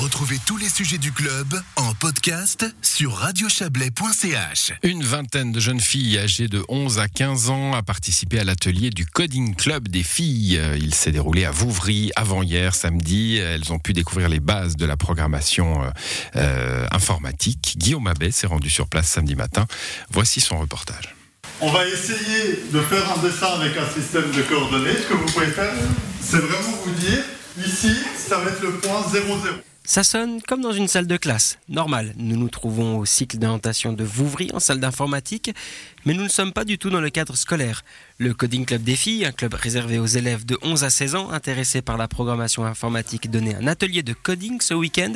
Retrouvez tous les sujets du club en podcast sur radiochablais.ch. Une vingtaine de jeunes filles âgées de 11 à 15 ans a participé à l'atelier du Coding Club des filles. Il s'est déroulé à Vouvry avant-hier, samedi. Elles ont pu découvrir les bases de la programmation euh, euh, informatique. Guillaume Abbé s'est rendu sur place samedi matin. Voici son reportage. On va essayer de faire un dessin avec un système de coordonnées. Ce que vous pouvez faire, c'est vraiment vous dire, ici, ça va être le point 00. Ça sonne comme dans une salle de classe. Normal, nous nous trouvons au cycle d'orientation de Vouvry en salle d'informatique, mais nous ne sommes pas du tout dans le cadre scolaire. Le Coding Club des filles, un club réservé aux élèves de 11 à 16 ans intéressés par la programmation informatique, donnait un atelier de coding ce week-end.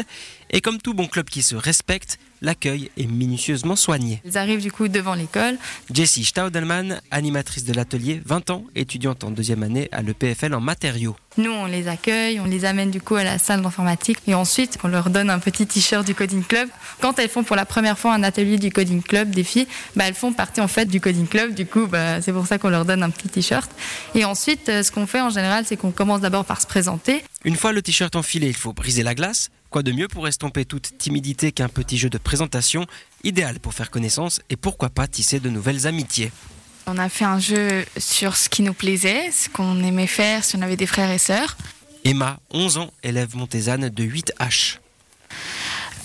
Et comme tout bon club qui se respecte, l'accueil est minutieusement soigné. Ils arrivent du coup devant l'école. Jessie Staudelmann, animatrice de l'atelier, 20 ans, étudiante en deuxième année à l'EPFL en matériaux. Nous, on les accueille, on les amène du coup à la salle d'informatique et ensuite on leur donne un petit t-shirt du Coding Club. Quand elles font pour la première fois un atelier du Coding Club des filles, bah, elles font partie en fait du Coding Club. Du coup, bah, c'est pour ça qu'on leur donne un petit t-shirt. Et ensuite, euh, ce qu'on fait en général, c'est qu'on commence d'abord par se présenter. Une fois le t-shirt enfilé, il faut briser la glace. Quoi de mieux pour estomper toute timidité qu'un petit jeu de présentation, idéal pour faire connaissance et pourquoi pas tisser de nouvelles amitiés. On a fait un jeu sur ce qui nous plaisait, ce qu'on aimait faire, si on avait des frères et sœurs. Emma, 11 ans, élève montésane de 8H.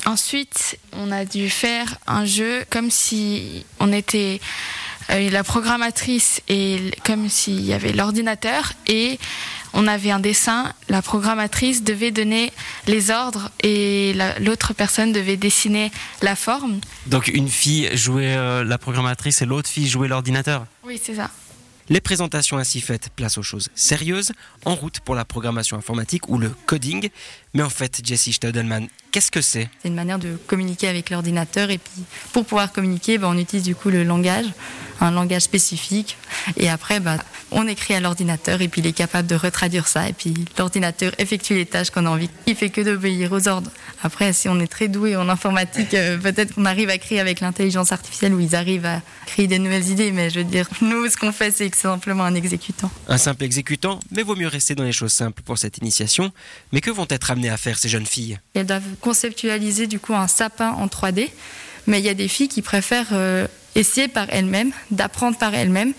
Ensuite, on a dû faire un jeu comme si on était euh, la programmatrice et comme s'il y avait l'ordinateur et on avait un dessin, la programmatrice devait donner les ordres et l'autre personne devait dessiner la forme. Donc une fille jouait euh, la programmatrice et l'autre fille jouait l'ordinateur Oui, c'est ça. Les présentations ainsi faites place aux choses sérieuses, en route pour la programmation informatique ou le coding. Mais en fait, Jessie Staudelman, qu'est-ce que c'est? C'est une manière de communiquer avec l'ordinateur et puis pour pouvoir communiquer, ben, on utilise du coup le langage, un langage spécifique. Et après, ben, on écrit à l'ordinateur et puis il est capable de retraduire ça. Et puis l'ordinateur effectue les tâches qu'on a envie. Il fait que d'obéir aux ordres. Après, si on est très doué en informatique, euh, peut-être qu'on arrive à créer avec l'intelligence artificielle où ils arrivent à créer des nouvelles idées. Mais je veux dire, nous, ce qu'on fait, c'est simplement un exécutant. Un simple exécutant, mais vaut mieux rester dans les choses simples pour cette initiation. Mais que vont être amenées à faire ces jeunes filles? Elles doivent conceptualiser du coup un sapin en 3D. Mais il y a des filles qui préfèrent euh, essayer par elles-mêmes, d'apprendre par elles-mêmes.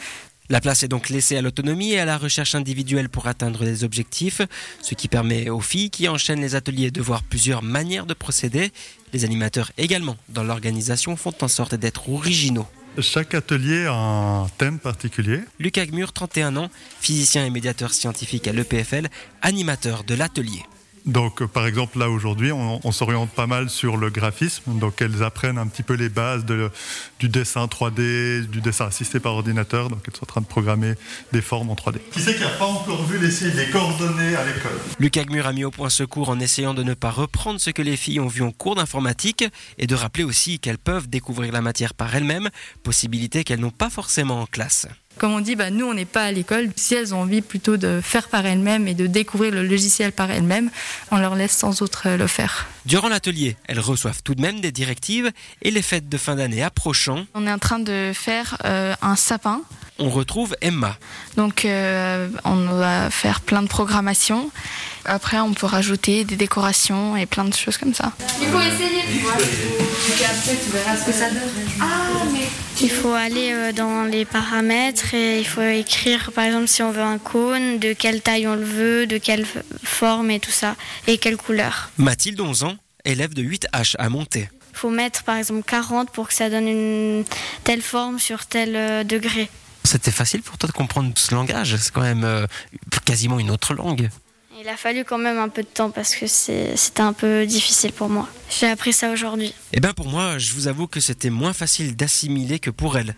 La place est donc laissée à l'autonomie et à la recherche individuelle pour atteindre des objectifs, ce qui permet aux filles qui enchaînent les ateliers de voir plusieurs manières de procéder. Les animateurs également dans l'organisation font en sorte d'être originaux. Chaque atelier a un thème particulier. Lucas Gmur, 31 ans, physicien et médiateur scientifique à l'EPFL, animateur de l'atelier. Donc, par exemple, là aujourd'hui, on, s'oriente pas mal sur le graphisme. Donc, elles apprennent un petit peu les bases de, du dessin 3D, du dessin assisté par ordinateur. Donc, elles sont en train de programmer des formes en 3D. Qui c'est qui n'a pas encore vu les, les coordonnées à l'école? Lucas Gmur a mis au point ce cours en essayant de ne pas reprendre ce que les filles ont vu en cours d'informatique et de rappeler aussi qu'elles peuvent découvrir la matière par elles-mêmes, possibilité qu'elles n'ont pas forcément en classe. Comme on dit, bah, nous, on n'est pas à l'école. Si elles ont envie plutôt de faire par elles-mêmes et de découvrir le logiciel par elles-mêmes, on leur laisse sans autre euh, le faire. Durant l'atelier, elles reçoivent tout de même des directives et les fêtes de fin d'année approchant. On est en train de faire euh, un sapin. On retrouve Emma. Donc, euh, on va faire plein de programmation. Après, on peut rajouter des décorations et plein de choses comme ça. Il faut essayer. Et après, tu verras ce que ça donne. Ah, mais il faut aller euh, dans les paramètres et il faut écrire par exemple si on veut un cône, de quelle taille on le veut, de quelle forme et tout ça, et quelle couleur. Mathilde, 11 ans, élève de 8H à monter. Il faut mettre par exemple 40 pour que ça donne une telle forme sur tel euh, degré. C'était facile pour toi de comprendre ce langage, c'est quand même euh, quasiment une autre langue. Il a fallu quand même un peu de temps parce que c'était un peu difficile pour moi. J'ai appris ça aujourd'hui. Eh bien pour moi, je vous avoue que c'était moins facile d'assimiler que pour elle.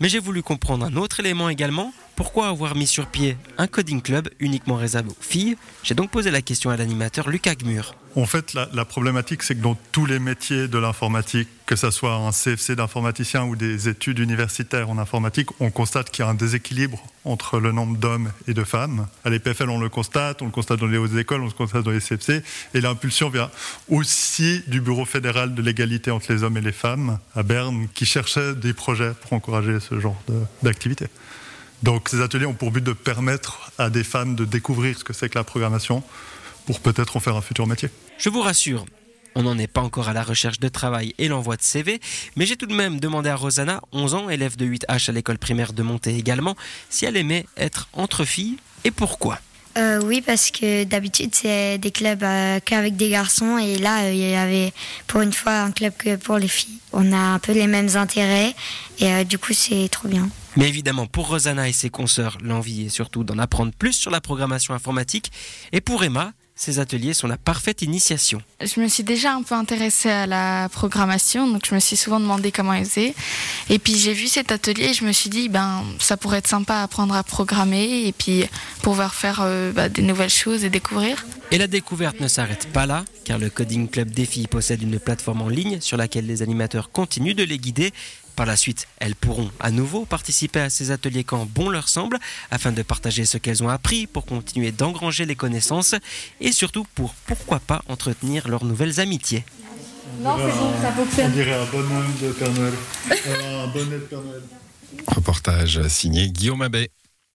Mais j'ai voulu comprendre un autre élément également. Pourquoi avoir mis sur pied un coding club uniquement réservé aux filles? J'ai donc posé la question à l'animateur Lucas Gmur. En fait, la, problématique, c'est que dans tous les métiers de l'informatique, que ce soit un CFC d'informaticien ou des études universitaires en informatique, on constate qu'il y a un déséquilibre entre le nombre d'hommes et de femmes. À l'EPFL, on le constate, on le constate dans les hautes écoles, on le constate dans les CFC. Et l'impulsion vient aussi du Bureau fédéral de l'égalité entre les hommes et les femmes à Berne, qui cherchait des projets pour encourager ce genre d'activité. Donc ces ateliers ont pour but de permettre à des femmes de découvrir ce que c'est que la programmation pour peut-être en faire un futur métier. Je vous rassure, On n'en est pas encore à la recherche de travail et l'envoi de CV, mais j'ai tout de même demandé à Rosanna, 11 ans, élève de 8H à l'école primaire de Monté également, si elle aimait être entre filles et pourquoi. Euh, oui, parce que d'habitude, c'est des clubs euh, qu'avec des garçons. Et là, euh, il y avait pour une fois un club que pour les filles. On a un peu les mêmes intérêts. Et euh, du coup, c'est trop bien. Mais évidemment, pour Rosanna et ses consoeurs, l'envie est surtout d'en apprendre plus sur la programmation informatique. Et pour Emma, ces ateliers sont la parfaite initiation. Je me suis déjà un peu intéressée à la programmation, donc je me suis souvent demandé comment elle faisait. Et puis j'ai vu cet atelier et je me suis dit, ben, ça pourrait être sympa à apprendre à programmer et puis pouvoir faire euh, bah, des nouvelles choses et découvrir. Et la découverte ne s'arrête pas là, car le Coding Club des filles possède une plateforme en ligne sur laquelle les animateurs continuent de les guider. Par la suite, elles pourront à nouveau participer à ces ateliers quand bon leur semble, afin de partager ce qu'elles ont appris pour continuer d'engranger les connaissances et surtout pour, pourquoi pas, entretenir leurs nouvelles amitiés. Non, c'est bon, ça fonctionne. On dirait un bonhomme de Père Noël. un bonnet de Père Noël. Reportage signé Guillaume Abbé.